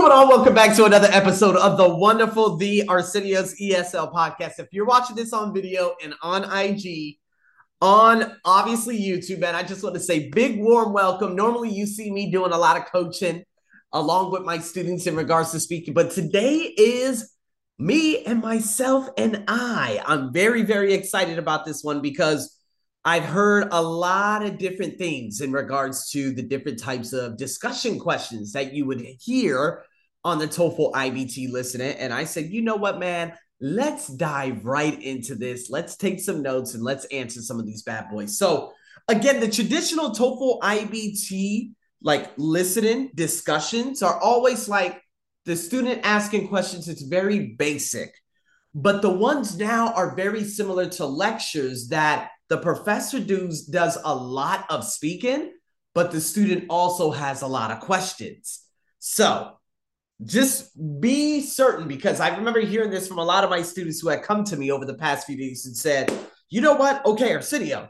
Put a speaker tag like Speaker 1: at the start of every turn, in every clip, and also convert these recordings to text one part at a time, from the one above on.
Speaker 1: going on? Welcome back to another episode of the wonderful The Arsenio's ESL podcast. If you're watching this on video and on IG, on obviously YouTube, man, I just want to say big warm welcome. Normally, you see me doing a lot of coaching along with my students in regards to speaking, but today is me and myself and I. I'm very, very excited about this one because I've heard a lot of different things in regards to the different types of discussion questions that you would hear on the TOEFL IBT listening. And I said, you know what, man? Let's dive right into this. Let's take some notes and let's answer some of these bad boys. So, again, the traditional TOEFL IBT like listening discussions are always like the student asking questions. It's very basic. But the ones now are very similar to lectures that the professor does, does a lot of speaking, but the student also has a lot of questions. So just be certain because I remember hearing this from a lot of my students who had come to me over the past few days and said, you know what? Okay, Arsenio,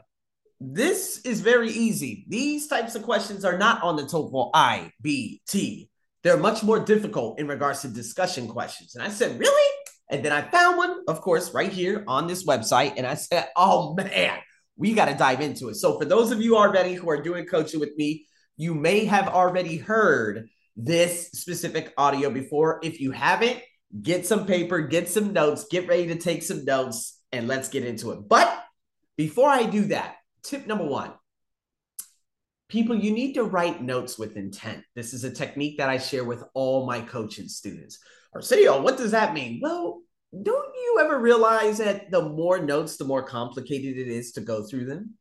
Speaker 1: this is very easy. These types of questions are not on the TOEFL IBT. They're much more difficult in regards to discussion questions. And I said, really? And then I found one, of course, right here on this website. And I said, oh man, we got to dive into it. So, for those of you already who are doing coaching with me, you may have already heard this specific audio before. If you haven't, get some paper, get some notes, get ready to take some notes, and let's get into it. But before I do that, tip number one people, you need to write notes with intent. This is a technique that I share with all my coaching students. Arsenio, what does that mean? Well, don't you ever realize that the more notes, the more complicated it is to go through them?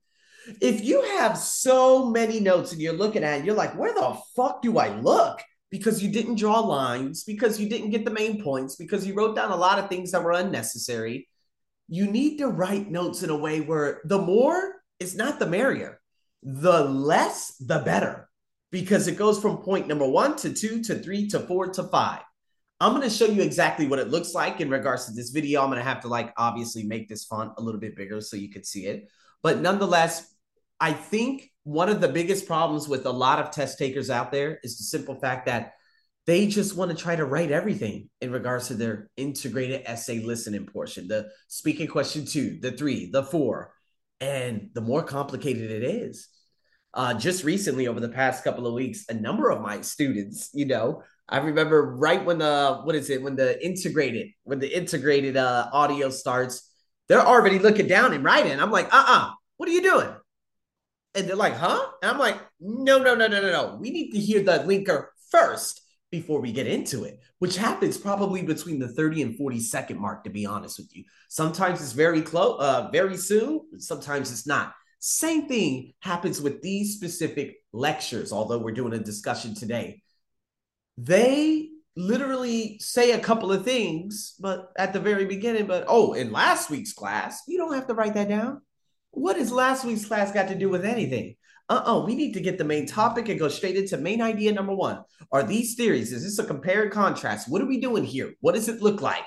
Speaker 1: If you have so many notes and you're looking at it, you're like, where the fuck do I look? Because you didn't draw lines, because you didn't get the main points, because you wrote down a lot of things that were unnecessary. You need to write notes in a way where the more is not the merrier, the less, the better, because it goes from point number one to two to three to four to five. I'm going to show you exactly what it looks like in regards to this video. I'm going to have to like obviously make this font a little bit bigger so you could see it. But nonetheless, I think one of the biggest problems with a lot of test takers out there is the simple fact that they just want to try to write everything in regards to their integrated essay listening portion, the speaking question two, the three, the four. And the more complicated it is, uh, just recently over the past couple of weeks, a number of my students, you know, I remember right when the what is it when the integrated when the integrated uh, audio starts, they're already looking down and writing. I'm like, uh uh-uh, uh, what are you doing? And they're like, huh? And I'm like, no, no, no, no, no, no. We need to hear the linker first before we get into it, which happens probably between the 30 and 40 second mark, to be honest with you. Sometimes it's very close, uh, very soon, sometimes it's not. Same thing happens with these specific lectures, although we're doing a discussion today they literally say a couple of things, but at the very beginning, but oh, in last week's class, you don't have to write that down. What has last week's class got to do with anything? Uh-oh, we need to get the main topic and go straight into main idea number one. Are these theories? Is this a compare and contrast? What are we doing here? What does it look like?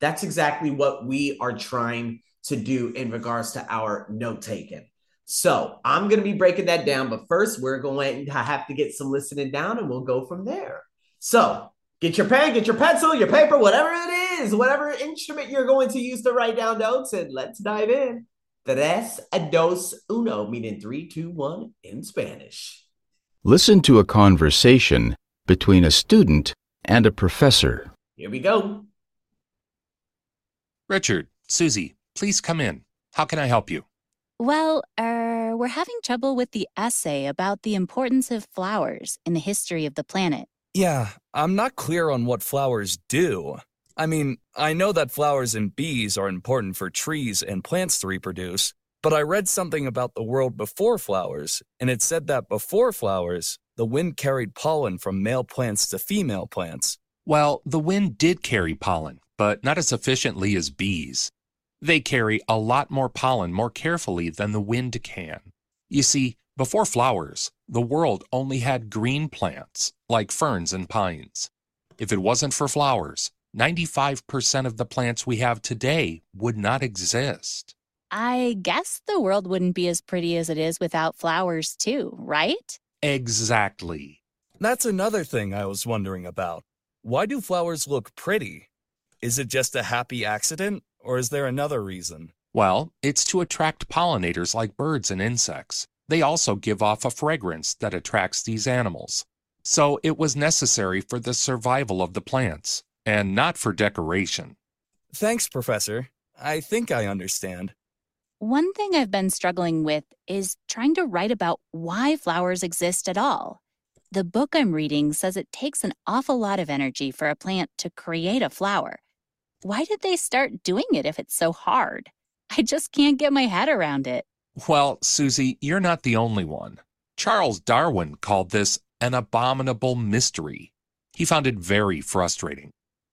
Speaker 1: That's exactly what we are trying to do in regards to our note taking. So I'm going to be breaking that down, but first we're going to have to get some listening down and we'll go from there. So get your pen, get your pencil, your paper, whatever it is, whatever instrument you're going to use to write down notes, and let's dive in. Tres, dos, uno, meaning three, two, one in Spanish.
Speaker 2: Listen to a conversation between a student and a professor.
Speaker 1: Here we go.
Speaker 3: Richard, Susie, please come in. How can I help you?
Speaker 4: Well, er, we're having trouble with the essay about the importance of flowers in the history of the planet.
Speaker 5: Yeah, I'm not clear on what flowers do. I mean, I know that flowers and bees are important for trees and plants to reproduce, but I read something about the world before flowers, and it said that before flowers, the wind carried pollen from male plants to female plants.
Speaker 3: Well, the wind did carry pollen, but not as efficiently as bees. They carry a lot more pollen more carefully than the wind can. You see, before flowers, the world only had green plants, like ferns and pines. If it wasn't for flowers, 95% of the plants we have today would not exist.
Speaker 4: I guess the world wouldn't be as pretty as it is without flowers, too, right?
Speaker 3: Exactly.
Speaker 5: That's another thing I was wondering about. Why do flowers look pretty? Is it just a happy accident, or is there another reason?
Speaker 3: Well, it's to attract pollinators like birds and insects. They also give off a fragrance that attracts these animals. So it was necessary for the survival of the plants, and not for decoration.
Speaker 5: Thanks, Professor. I think I understand.
Speaker 4: One thing I've been struggling with is trying to write about why flowers exist at all. The book I'm reading says it takes an awful lot of energy for a plant to create a flower. Why did they start doing it if it's so hard? I just can't get my head around it.
Speaker 3: Well, Susie, you're not the only one. Charles Darwin called this an abominable mystery. He found it very frustrating.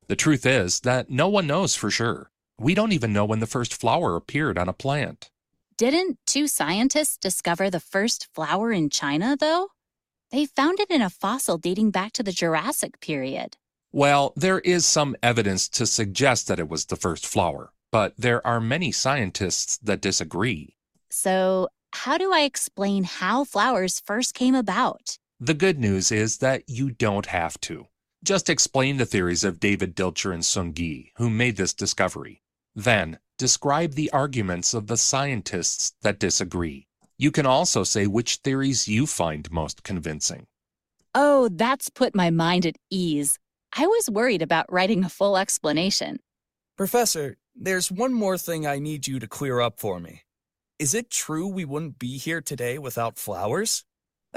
Speaker 3: The truth is that no one knows for sure. We don't even know when the first flower appeared on a plant.
Speaker 4: Didn't two scientists discover the first flower in China, though? They found it in a fossil dating back to the Jurassic period.
Speaker 3: Well, there is some evidence to suggest that it was the first flower, but there are many scientists that disagree.
Speaker 4: So, how do I explain how flowers first came about?
Speaker 3: The good news is that you don't have to. Just explain the theories of David Dilcher and Sun Ge, who made this discovery. Then, describe the arguments of the scientists that disagree. You can also say which theories you find most convincing.
Speaker 4: Oh, that's put my mind at ease. I was worried about writing a full explanation.
Speaker 5: Professor, there's one more thing I need you to clear up for me. Is it true we wouldn't be here today without flowers?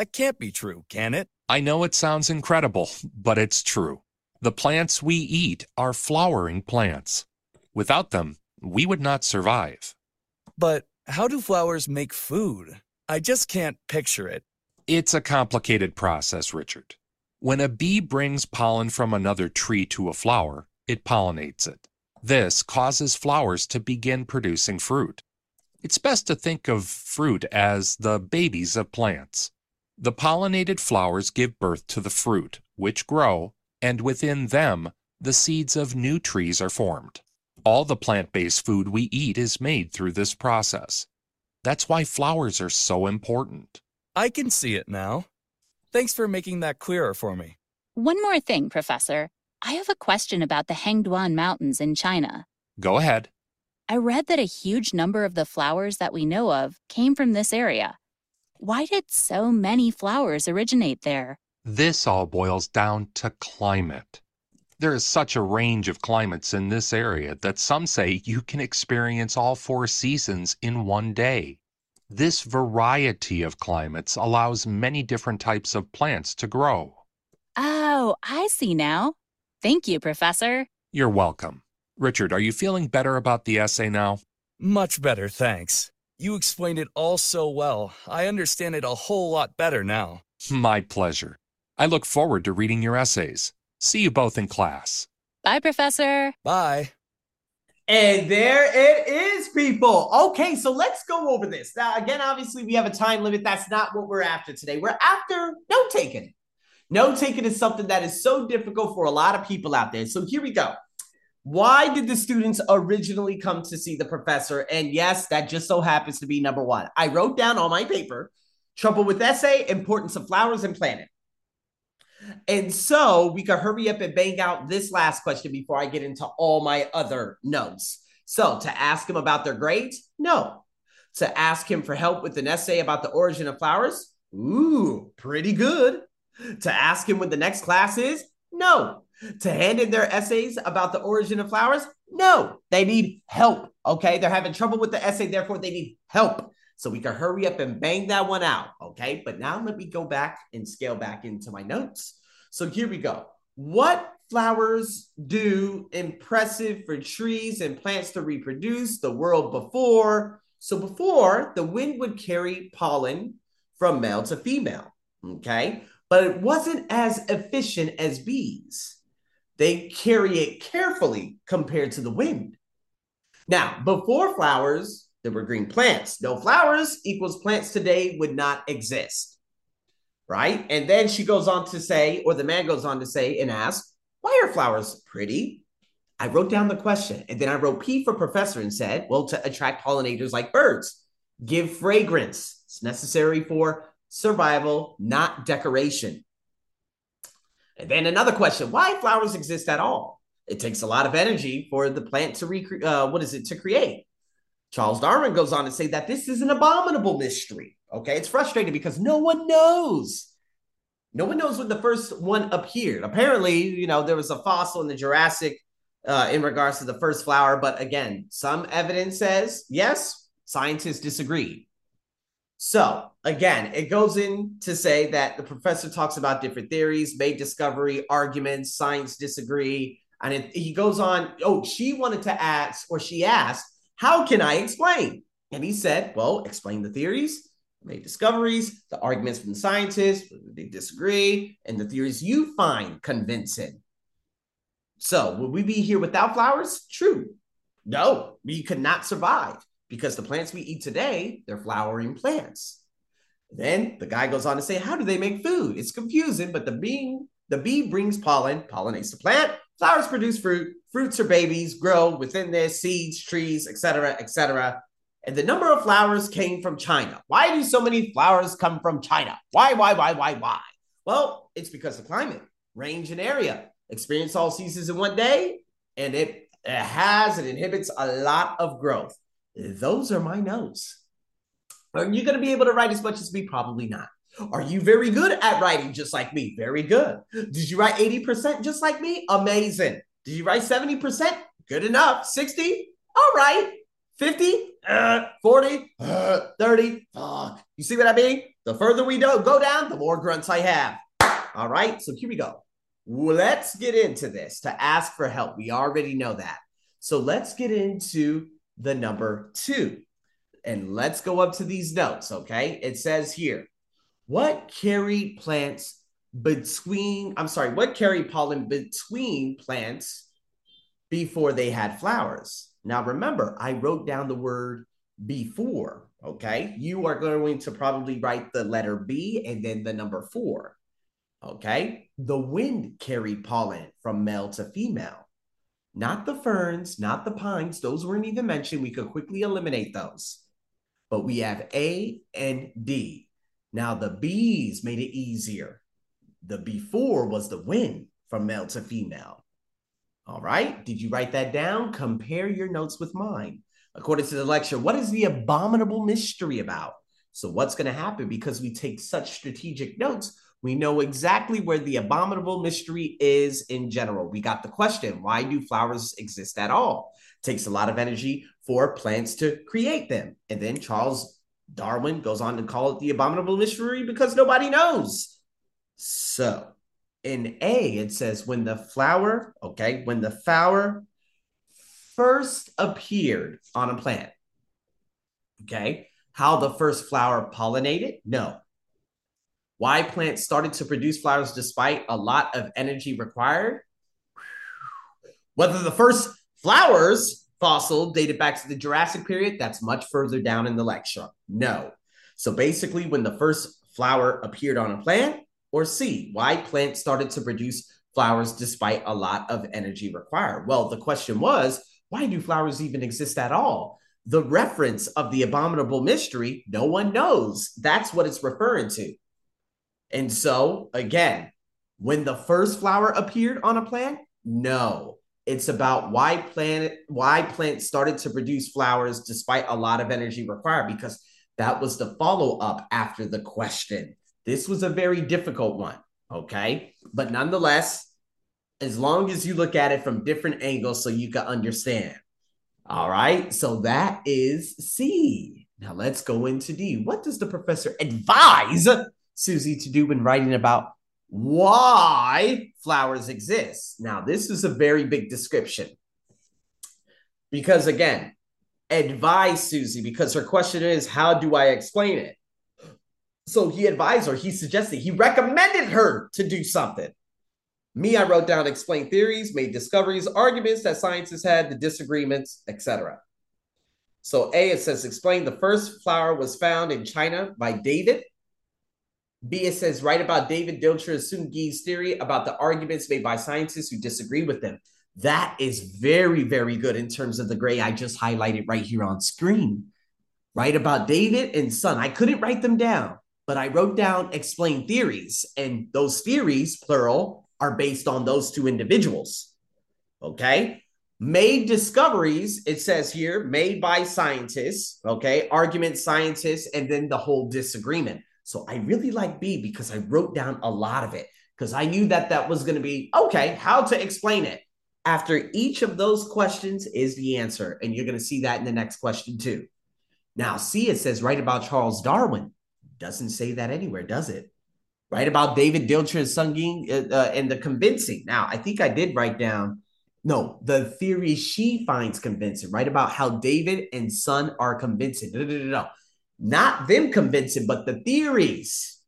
Speaker 5: That can't be true, can it?
Speaker 3: I know it sounds incredible, but it's true. The plants we eat are flowering plants. Without them, we would not survive.
Speaker 5: But how do flowers make food? I just can't picture it.
Speaker 3: It's a complicated process, Richard. When a bee brings pollen from another tree to a flower, it pollinates it. This causes flowers to begin producing fruit. It's best to think of fruit as the babies of plants. The pollinated flowers give birth to the fruit, which grow, and within them, the seeds of new trees are formed. All the plant based food we eat is made through this process. That's why flowers are so important.
Speaker 5: I can see it now. Thanks for making that clearer for me.
Speaker 4: One more thing, Professor. I have a question about the Hengduan Mountains in China.
Speaker 3: Go ahead.
Speaker 4: I read that a huge number of the flowers that we know of came from this area. Why did so many flowers originate there?
Speaker 3: This all boils down to climate. There is such a range of climates in this area that some say you can experience all four seasons in one day. This variety of climates allows many different types of plants to grow.
Speaker 4: Oh, I see now. Thank you, Professor.
Speaker 3: You're welcome. Richard, are you feeling better about the essay now?
Speaker 5: Much better, thanks. You explained it all so well. I understand it a whole lot better now.
Speaker 3: My pleasure. I look forward to reading your essays. See you both in class.
Speaker 4: Bye, Professor.
Speaker 5: Bye.
Speaker 1: And there it is, people. Okay, so let's go over this. Now, again, obviously, we have a time limit. That's not what we're after today. We're after note taking. Note taking is something that is so difficult for a lot of people out there. So here we go. Why did the students originally come to see the professor? And yes, that just so happens to be number one. I wrote down on my paper trouble with essay, importance of flowers and planet. And so we can hurry up and bang out this last question before I get into all my other notes. So to ask him about their grades? No. To ask him for help with an essay about the origin of flowers? Ooh, pretty good. To ask him when the next class is? No. To hand in their essays about the origin of flowers? No. They need help. Okay. They're having trouble with the essay, therefore, they need help. So we can hurry up and bang that one out. Okay. But now let me go back and scale back into my notes. So here we go. What flowers do impressive for trees and plants to reproduce the world before? So before, the wind would carry pollen from male to female. Okay. But it wasn't as efficient as bees. They carry it carefully compared to the wind. Now, before flowers, there were green plants. No flowers equals plants today would not exist. Right. And then she goes on to say, or the man goes on to say and ask, why are flowers pretty? I wrote down the question and then I wrote P for professor and said, well, to attract pollinators like birds, give fragrance. It's necessary for survival, not decoration. And then another question why flowers exist at all? It takes a lot of energy for the plant to recreate, uh, what is it, to create. Charles Darwin goes on to say that this is an abominable mystery. Okay, it's frustrating because no one knows. No one knows when the first one appeared. Apparently, you know, there was a fossil in the Jurassic uh, in regards to the first flower, but again, some evidence says yes, scientists disagree. So, again, it goes in to say that the professor talks about different theories, made discovery, arguments, science disagree. And it, he goes on, oh, she wanted to ask, or she asked, how can I explain? And he said, well, explain the theories, made discoveries, the arguments from the scientists, they disagree, and the theories you find convincing. So, would we be here without flowers? True. No, we could not survive because the plants we eat today, they're flowering plants. Then the guy goes on to say, How do they make food? It's confusing, but the bee, the bee brings pollen, pollinates the plant, flowers produce fruit, fruits are babies, grow within their seeds, trees, etc., etc. And the number of flowers came from China. Why do so many flowers come from China? Why, why, why, why, why? Well, it's because of climate, range, and area. Experience all seasons in one day, and it, it has and inhibits a lot of growth. Those are my notes. Are you going to be able to write as much as me? Probably not. Are you very good at writing just like me? Very good. Did you write 80% just like me? Amazing. Did you write 70%? Good enough. 60? All right. 50? Uh, 40? Uh, 30? Fuck. You see what I mean? The further we go down, the more grunts I have. All right. So here we go. Let's get into this to ask for help. We already know that. So let's get into the number two. And let's go up to these notes, okay? It says here, what carried plants between, I'm sorry, what carried pollen between plants before they had flowers? Now, remember, I wrote down the word before, okay? You are going to probably write the letter B and then the number four, okay? The wind carried pollen from male to female not the ferns, not the pines. Those weren't even mentioned. We could quickly eliminate those. But we have A and D. Now, the bees made it easier. The before was the wind from male to female. All right. Did you write that down? Compare your notes with mine. According to the lecture, what is the abominable mystery about? So, what's going to happen because we take such strategic notes? We know exactly where the abominable mystery is in general. We got the question why do flowers exist at all? Takes a lot of energy for plants to create them. And then Charles Darwin goes on to call it the abominable mystery because nobody knows. So in A, it says when the flower, okay, when the flower first appeared on a plant, okay, how the first flower pollinated? No, why plants started to produce flowers despite a lot of energy required. Whether the first flowers fossil dated back to the Jurassic period, that's much further down in the lecture. No. So basically, when the first flower appeared on a plant, or C, why plants started to produce flowers despite a lot of energy required? Well, the question was, why do flowers even exist at all? The reference of the abominable mystery, no one knows. That's what it's referring to. And so, again, when the first flower appeared on a plant, no. It's about why plant why plants started to produce flowers despite a lot of energy required because that was the follow up after the question. This was a very difficult one, okay? But nonetheless, as long as you look at it from different angles so you can understand. All right, so that is C. Now let's go into D. What does the professor advise Susie to do when writing about why flowers exist. Now, this is a very big description because, again, advise Susie because her question is, How do I explain it? So he advised her, he suggested, he recommended her to do something. Me, I wrote down explain theories, made discoveries, arguments that scientists had, the disagreements, etc. So A, it says explain the first flower was found in China by David B, it says, write about David Dilcher Sun Ge's theory about the arguments made by scientists who disagree with them. That is very, very good in terms of the gray I just highlighted right here on screen. Write about David and Sun. I couldn't write them down, but I wrote down explain theories. And those theories, plural, are based on those two individuals. Okay. Made discoveries, it says here, made by scientists, okay, argument scientists, and then the whole disagreement. So I really like B because I wrote down a lot of it because I knew that that was going to be okay, how to explain it. After each of those questions is the answer. And you're going to see that in the next question too. Now, see, it says write about Charles Darwin. Doesn't say that anywhere, does it? Write about David Dilcher and Sun Ying uh, uh, and the convincing. Now, I think I did write down, no, the theory she finds convincing. Write about how David and Son are convincing. No, no, no, no. Not them convincing, but the theories.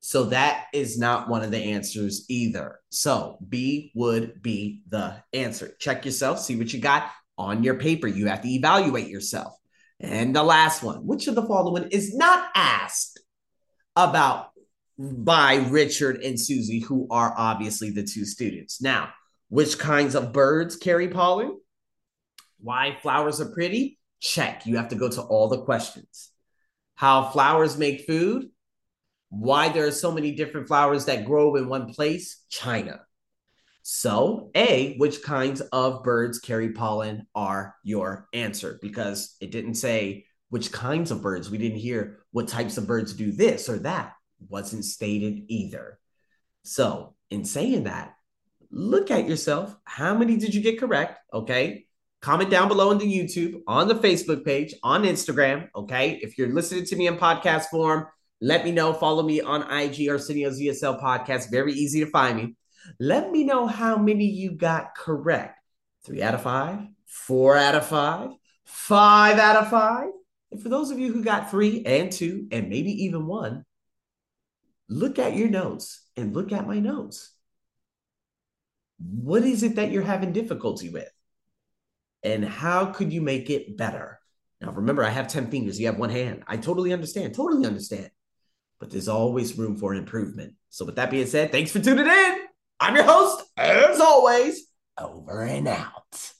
Speaker 1: So that is not one of the answers either. So B would be the answer. Check yourself, see what you got on your paper. You have to evaluate yourself. And the last one, which of the following is not asked about by Richard and Susie, who are obviously the two students? Now, which kinds of birds carry pollen? Why flowers are pretty? Check. You have to go to all the questions. How flowers make food? Why there are so many different flowers that grow in one place? China. So, A, which kinds of birds carry pollen are your answer because it didn't say which kinds of birds. We didn't hear what types of birds do this or that. Wasn't stated either. So, in saying that, look at yourself. How many did you get correct? Okay. Comment down below on the YouTube, on the Facebook page, on Instagram. Okay. If you're listening to me in podcast form, let me know. Follow me on IG Arsenio's ESL podcast. Very easy to find me. Let me know how many you got correct. Three out of five, four out of five, five out of five. And for those of you who got three and two, and maybe even one, look at your notes and look at my notes. What is it that you're having difficulty with? And how could you make it better? Now, remember, I have 10 fingers. You have one hand. I totally understand. Totally understand. But there's always room for improvement. So, with that being said, thanks for tuning in. I'm your host, as always, over and out.